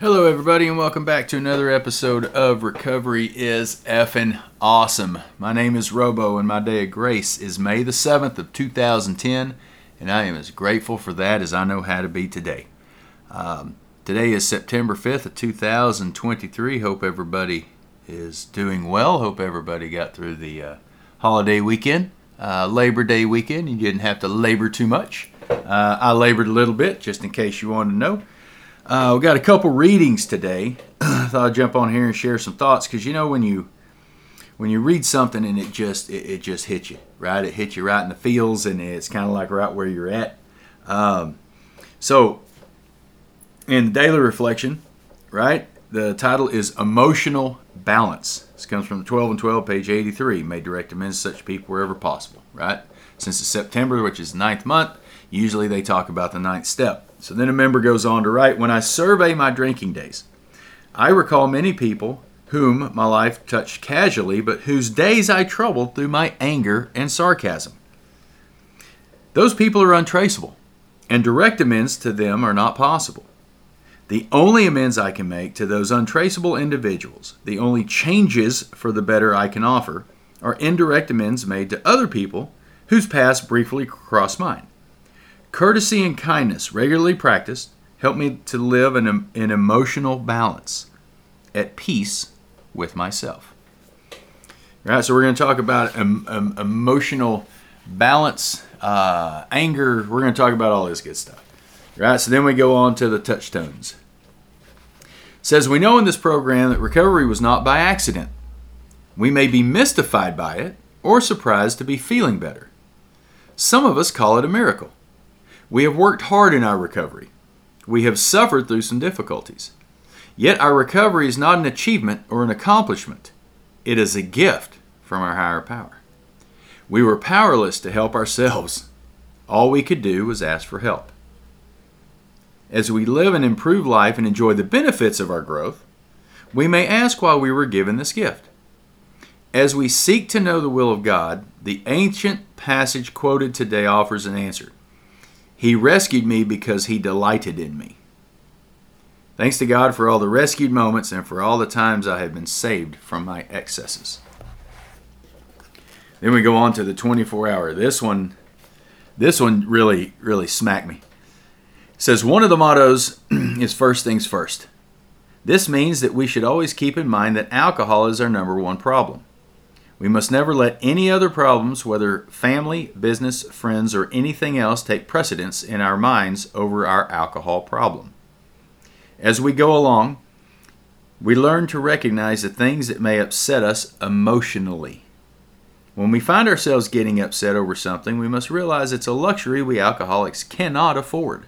Hello, everybody, and welcome back to another episode of Recovery is Effing Awesome. My name is Robo, and my day of grace is May the 7th of 2010, and I am as grateful for that as I know how to be today. Um, today is September 5th of 2023. Hope everybody is doing well. Hope everybody got through the uh, holiday weekend, uh, Labor Day weekend. You didn't have to labor too much. Uh, I labored a little bit, just in case you wanted to know. Uh, we got a couple readings today. I thought I'd jump on here and share some thoughts because you know when you when you read something and it just it, it, just hits you right, it hits you right in the feels and it's kind of like right where you're at. Um, so in daily reflection, right, the title is emotional balance. This comes from 12 and 12, page 83. May direct amends such people wherever possible, right? Since it's September, which is ninth month, usually they talk about the ninth step. So then a member goes on to write When I survey my drinking days, I recall many people whom my life touched casually, but whose days I troubled through my anger and sarcasm. Those people are untraceable, and direct amends to them are not possible. The only amends I can make to those untraceable individuals, the only changes for the better I can offer, are indirect amends made to other people whose past briefly crossed mine. Courtesy and kindness, regularly practiced, help me to live in an emotional balance, at peace with myself. All right, so we're going to talk about emotional balance, uh, anger. We're going to talk about all this good stuff. All right, so then we go on to the touchstones. It says we know in this program that recovery was not by accident. We may be mystified by it or surprised to be feeling better. Some of us call it a miracle. We have worked hard in our recovery. We have suffered through some difficulties. Yet our recovery is not an achievement or an accomplishment, it is a gift from our higher power. We were powerless to help ourselves. All we could do was ask for help. As we live an improved life and enjoy the benefits of our growth, we may ask why we were given this gift. As we seek to know the will of God, the ancient passage quoted today offers an answer. He rescued me because he delighted in me. Thanks to God for all the rescued moments and for all the times I have been saved from my excesses. Then we go on to the 24 hour. This one this one really really smacked me. It says one of the mottos is first things first. This means that we should always keep in mind that alcohol is our number one problem. We must never let any other problems, whether family, business, friends, or anything else, take precedence in our minds over our alcohol problem. As we go along, we learn to recognize the things that may upset us emotionally. When we find ourselves getting upset over something, we must realize it's a luxury we alcoholics cannot afford.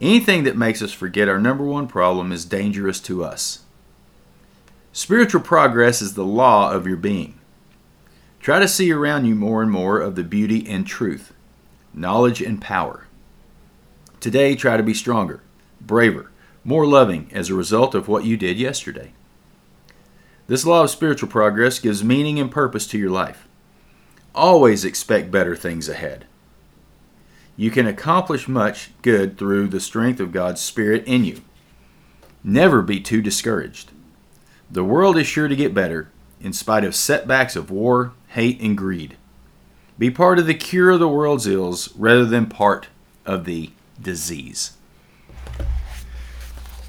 Anything that makes us forget our number one problem is dangerous to us. Spiritual progress is the law of your being. Try to see around you more and more of the beauty and truth, knowledge and power. Today, try to be stronger, braver, more loving as a result of what you did yesterday. This law of spiritual progress gives meaning and purpose to your life. Always expect better things ahead. You can accomplish much good through the strength of God's Spirit in you. Never be too discouraged. The world is sure to get better, in spite of setbacks of war, hate, and greed. Be part of the cure of the world's ills rather than part of the disease.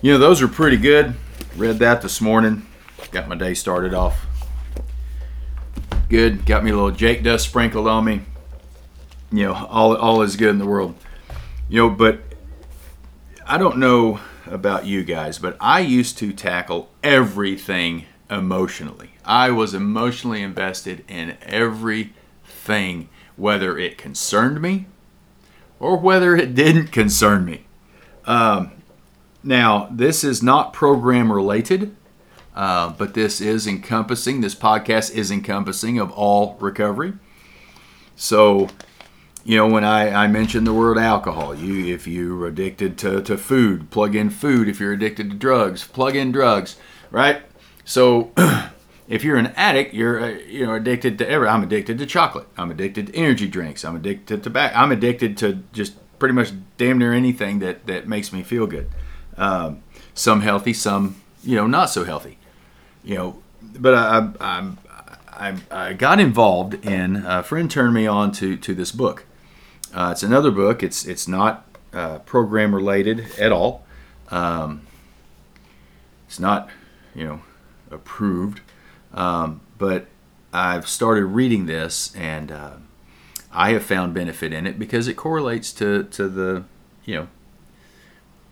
You know, those are pretty good. Read that this morning. Got my day started off good. Got me a little Jake dust sprinkled on me. You know, all, all is good in the world. You know, but I don't know about you guys, but I used to tackle everything emotionally. I was emotionally invested in everything, whether it concerned me or whether it didn't concern me. Um, now, this is not program related, uh, but this is encompassing, this podcast is encompassing of all recovery. So, you know, when I, I mentioned the word alcohol, you if you're addicted to, to food, plug in food. If you're addicted to drugs, plug in drugs, right? So if you're an addict, you're uh, you know addicted to every. I'm addicted to chocolate. I'm addicted to energy drinks. I'm addicted to tobacco. I'm addicted to just pretty much damn near anything that that makes me feel good. Um, some healthy, some you know not so healthy. You know, but I, I, I, I got involved in a friend turned me on to to this book. Uh, it's another book. It's it's not uh, program related at all. Um, it's not you know approved, um, but I've started reading this and uh, I have found benefit in it because it correlates to to the you know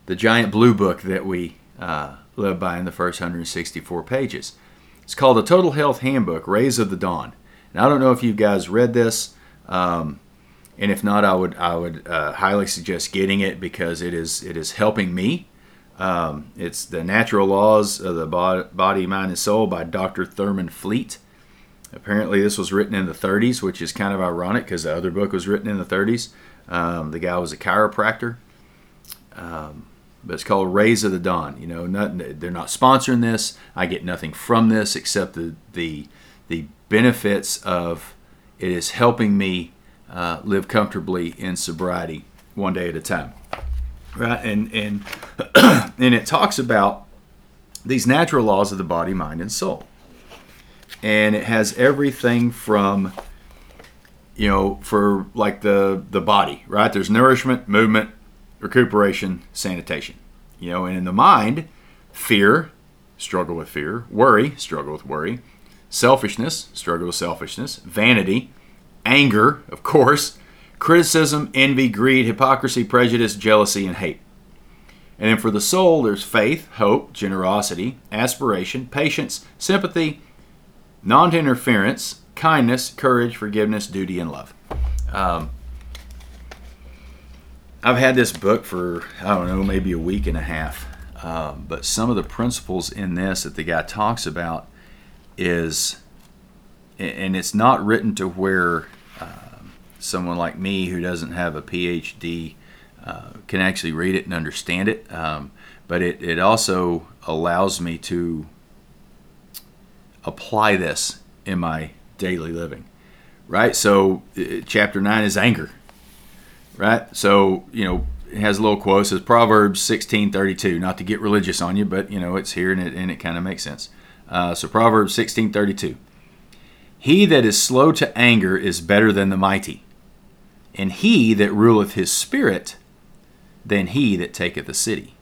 the giant blue book that we uh, live by in the first 164 pages. It's called the Total Health Handbook: Rays of the Dawn. And I don't know if you guys read this, um, and if not, I would I would uh, highly suggest getting it because it is it is helping me. Um, it's the Natural Laws of the Body, Mind, and Soul by Dr. Thurman Fleet. Apparently, this was written in the 30s, which is kind of ironic because the other book was written in the 30s. Um, the guy was a chiropractor. Um, but it's called Rays of the Dawn. You know, not, they're not sponsoring this. I get nothing from this except the the the benefits of it is helping me uh, live comfortably in sobriety one day at a time. Right, and and and it talks about these natural laws of the body, mind, and soul, and it has everything from you know for like the the body right there's nourishment movement recuperation, sanitation. You know, and in the mind, fear, struggle with fear, worry, struggle with worry, selfishness, struggle with selfishness, vanity, anger, of course, criticism, envy, greed, hypocrisy, prejudice, jealousy, and hate. And then for the soul, there's faith, hope, generosity, aspiration, patience, sympathy, non interference, kindness, courage, forgiveness, duty, and love. Um, I've had this book for I don't know maybe a week and a half, um, but some of the principles in this that the guy talks about is, and it's not written to where uh, someone like me who doesn't have a PhD uh, can actually read it and understand it, um, but it, it also allows me to apply this in my daily living. Right? So, uh, chapter 9 is anger right? So, you know, it has a little quote. It says Proverbs 16:32. Not to get religious on you, but you know it's here and it and it kind of makes sense. Uh, so Proverbs 16:32. He that is slow to anger is better than the mighty, and he that ruleth his spirit than he that taketh a city.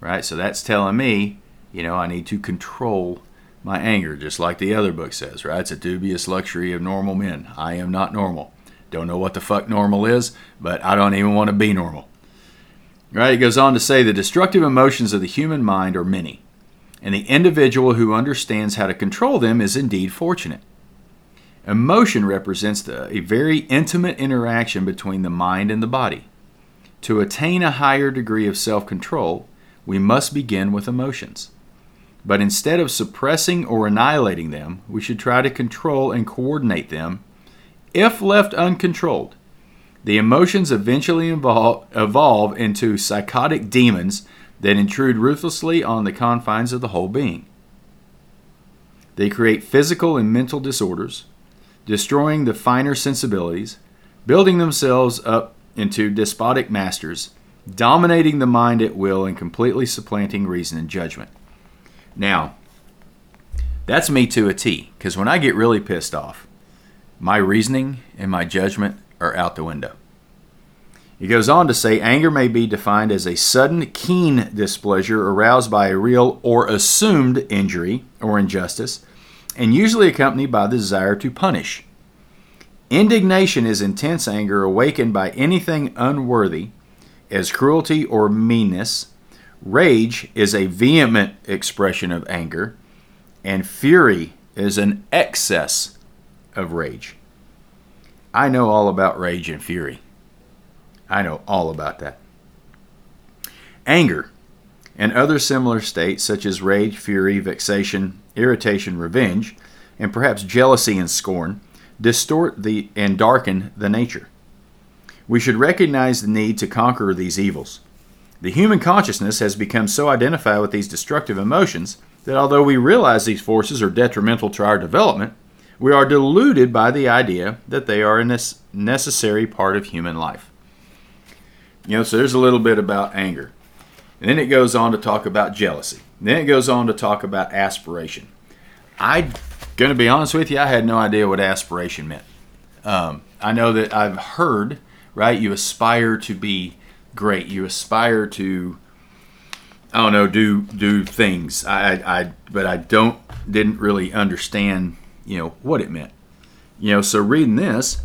Right. So that's telling me, you know, I need to control my anger, just like the other book says. Right. It's a dubious luxury of normal men. I am not normal. Don't know what the fuck normal is, but I don't even want to be normal. Right? It goes on to say the destructive emotions of the human mind are many, and the individual who understands how to control them is indeed fortunate. Emotion represents the, a very intimate interaction between the mind and the body. To attain a higher degree of self control, we must begin with emotions. But instead of suppressing or annihilating them, we should try to control and coordinate them if left uncontrolled, the emotions eventually evolve, evolve into psychotic demons that intrude ruthlessly on the confines of the whole being. They create physical and mental disorders, destroying the finer sensibilities, building themselves up into despotic masters, dominating the mind at will, and completely supplanting reason and judgment. Now, that's me to a T, because when I get really pissed off, my reasoning and my judgment are out the window. He goes on to say anger may be defined as a sudden, keen displeasure aroused by a real or assumed injury or injustice, and usually accompanied by the desire to punish. Indignation is intense anger awakened by anything unworthy, as cruelty or meanness. Rage is a vehement expression of anger, and fury is an excess of rage. I know all about rage and fury. I know all about that. Anger and other similar states, such as rage, fury, vexation, irritation, revenge, and perhaps jealousy and scorn, distort the and darken the nature. We should recognize the need to conquer these evils. The human consciousness has become so identified with these destructive emotions that although we realize these forces are detrimental to our development, we are deluded by the idea that they are a necessary part of human life. You know, so there's a little bit about anger. And then it goes on to talk about jealousy. And then it goes on to talk about aspiration. I, gonna be honest with you, I had no idea what aspiration meant. Um, I know that I've heard, right? You aspire to be great. You aspire to, I don't know, do do things. I, I, but I don't didn't really understand, you know, what it meant. You know, so reading this,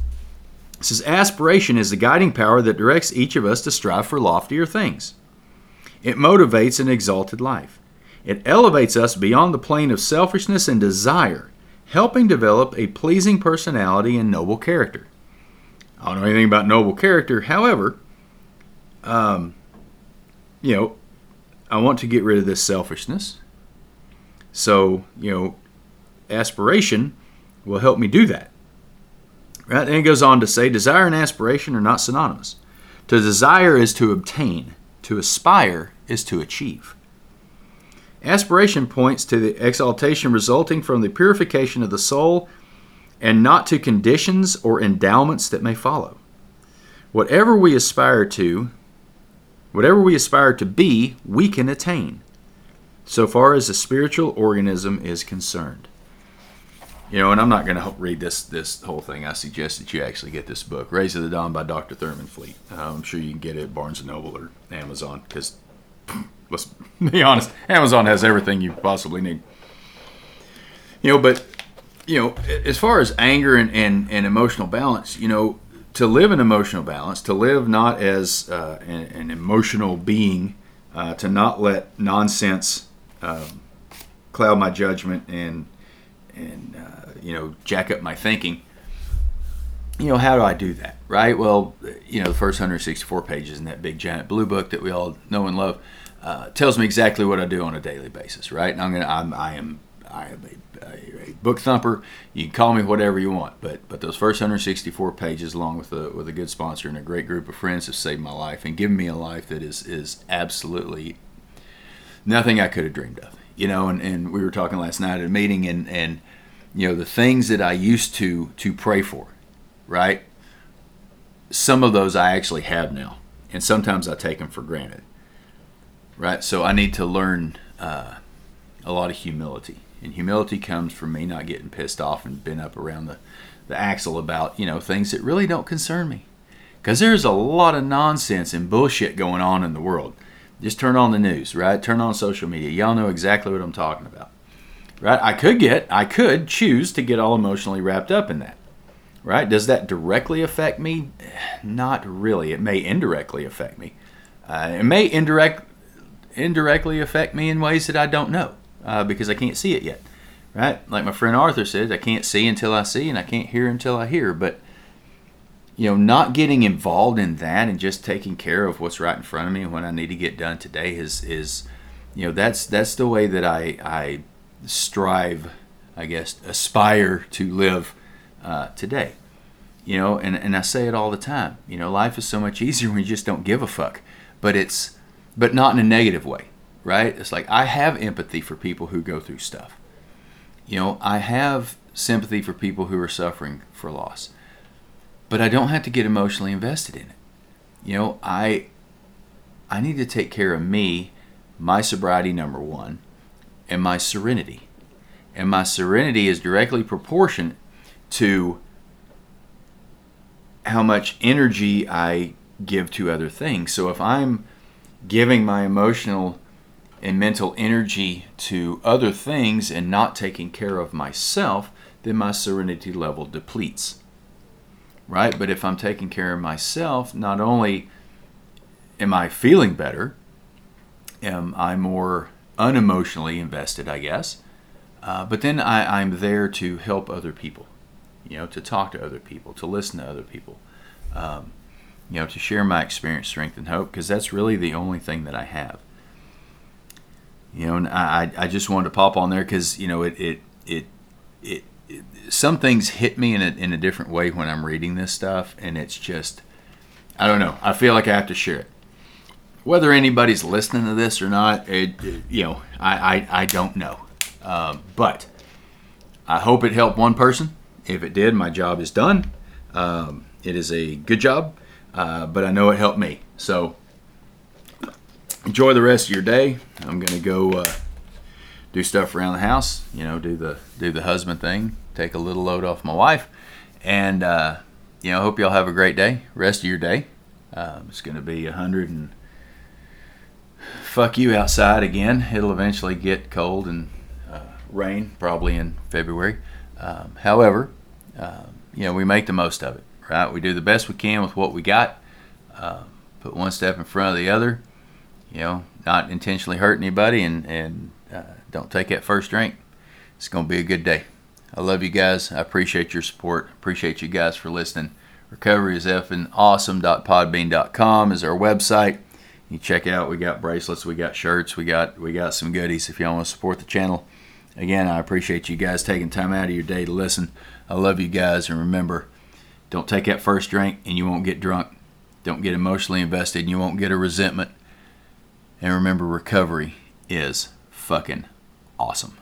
it says aspiration is the guiding power that directs each of us to strive for loftier things. It motivates an exalted life. It elevates us beyond the plane of selfishness and desire, helping develop a pleasing personality and noble character. I don't know anything about noble character, however, um, you know, I want to get rid of this selfishness. So, you know, aspiration will help me do that. Right? And it goes on to say desire and aspiration are not synonymous. To desire is to obtain, to aspire is to achieve. Aspiration points to the exaltation resulting from the purification of the soul and not to conditions or endowments that may follow. Whatever we aspire to, whatever we aspire to be, we can attain, so far as the spiritual organism is concerned. You know, and I'm not going to read this this whole thing. I suggest that you actually get this book, Rays of the Dawn by Dr. Thurman Fleet. Uh, I'm sure you can get it at Barnes & Noble or Amazon because, let's be honest, Amazon has everything you possibly need. You know, but, you know, as far as anger and, and, and emotional balance, you know, to live in emotional balance, to live not as uh, an, an, emotional being, uh, to not let nonsense um, cloud my judgment and and uh, you know jack up my thinking. You know how do i do that right? Well you know the first 164 pages in that big giant blue book that we all know and love uh, tells me exactly what i do on a daily basis right? And i'm gonna i'm i am i am a, a, a, book thumper. You can call me whatever you want but but those first 164 pages along with a with a good sponsor and a great group of friends have saved my life and given me a life that is is absolutely nothing i could have dreamed of you know, and, and we were talking last night at a meeting, and and you know the things that I used to to pray for, right? Some of those I actually have now, and sometimes I take them for granted, right? So I need to learn uh, a lot of humility, and humility comes from me not getting pissed off and bent up around the the axle about you know things that really don't concern me, because there's a lot of nonsense and bullshit going on in the world just turn on the news, right? Turn on social media. Y'all know exactly what I'm talking about. Right? I could get, I could choose to get all emotionally wrapped up in that. Right? Does that directly affect me? Not really. It may indirectly affect me. Uh, it may indirect, indirectly affect me in ways that I don't know uh, because I can't see it yet. Right? Like my friend Arthur said, I can't see until I see, and I can't hear until I hear. But you know, not getting involved in that and just taking care of what's right in front of me and what I need to get done today is is you know that's that's the way that I I strive, I guess, aspire to live uh, today. You know, and, and I say it all the time. You know, life is so much easier when you just don't give a fuck. But it's but not in a negative way, right? It's like I have empathy for people who go through stuff. You know, I have sympathy for people who are suffering for loss but I don't have to get emotionally invested in it. You know, I I need to take care of me, my sobriety number 1, and my serenity. And my serenity is directly proportionate to how much energy I give to other things. So if I'm giving my emotional and mental energy to other things and not taking care of myself, then my serenity level depletes right? But if I'm taking care of myself, not only am I feeling better, am I more unemotionally invested, I guess, uh, but then I, I'm there to help other people, you know, to talk to other people, to listen to other people, um, you know, to share my experience, strength, and hope, because that's really the only thing that I have. You know, and I, I just wanted to pop on there because, you know, it, it, it, it some things hit me in a, in a different way when I'm reading this stuff, and it's just, I don't know. I feel like I have to share it. Whether anybody's listening to this or not, it, you know, I, I, I don't know. Um, but I hope it helped one person. If it did, my job is done. Um, it is a good job, uh, but I know it helped me. So enjoy the rest of your day. I'm gonna go uh, do stuff around the house. You know, do the do the husband thing, take a little load off my wife, and uh, you know, hope y'all have a great day. Rest of your day. Um, it's gonna be a hundred and fuck you outside again. It'll eventually get cold and uh, rain, probably in February. Um, however, um, you know, we make the most of it, right? We do the best we can with what we got. Um, put one step in front of the other. You know, not intentionally hurt anybody, and and uh, don't take that first drink. It's gonna be a good day. I love you guys. I appreciate your support. Appreciate you guys for listening. Recovery is effing awesome.podbean.com is our website. You check it out. We got bracelets, we got shirts, we got we got some goodies if y'all want to support the channel. Again, I appreciate you guys taking time out of your day to listen. I love you guys, and remember, don't take that first drink and you won't get drunk. Don't get emotionally invested and you won't get a resentment. And remember, recovery is fucking awesome.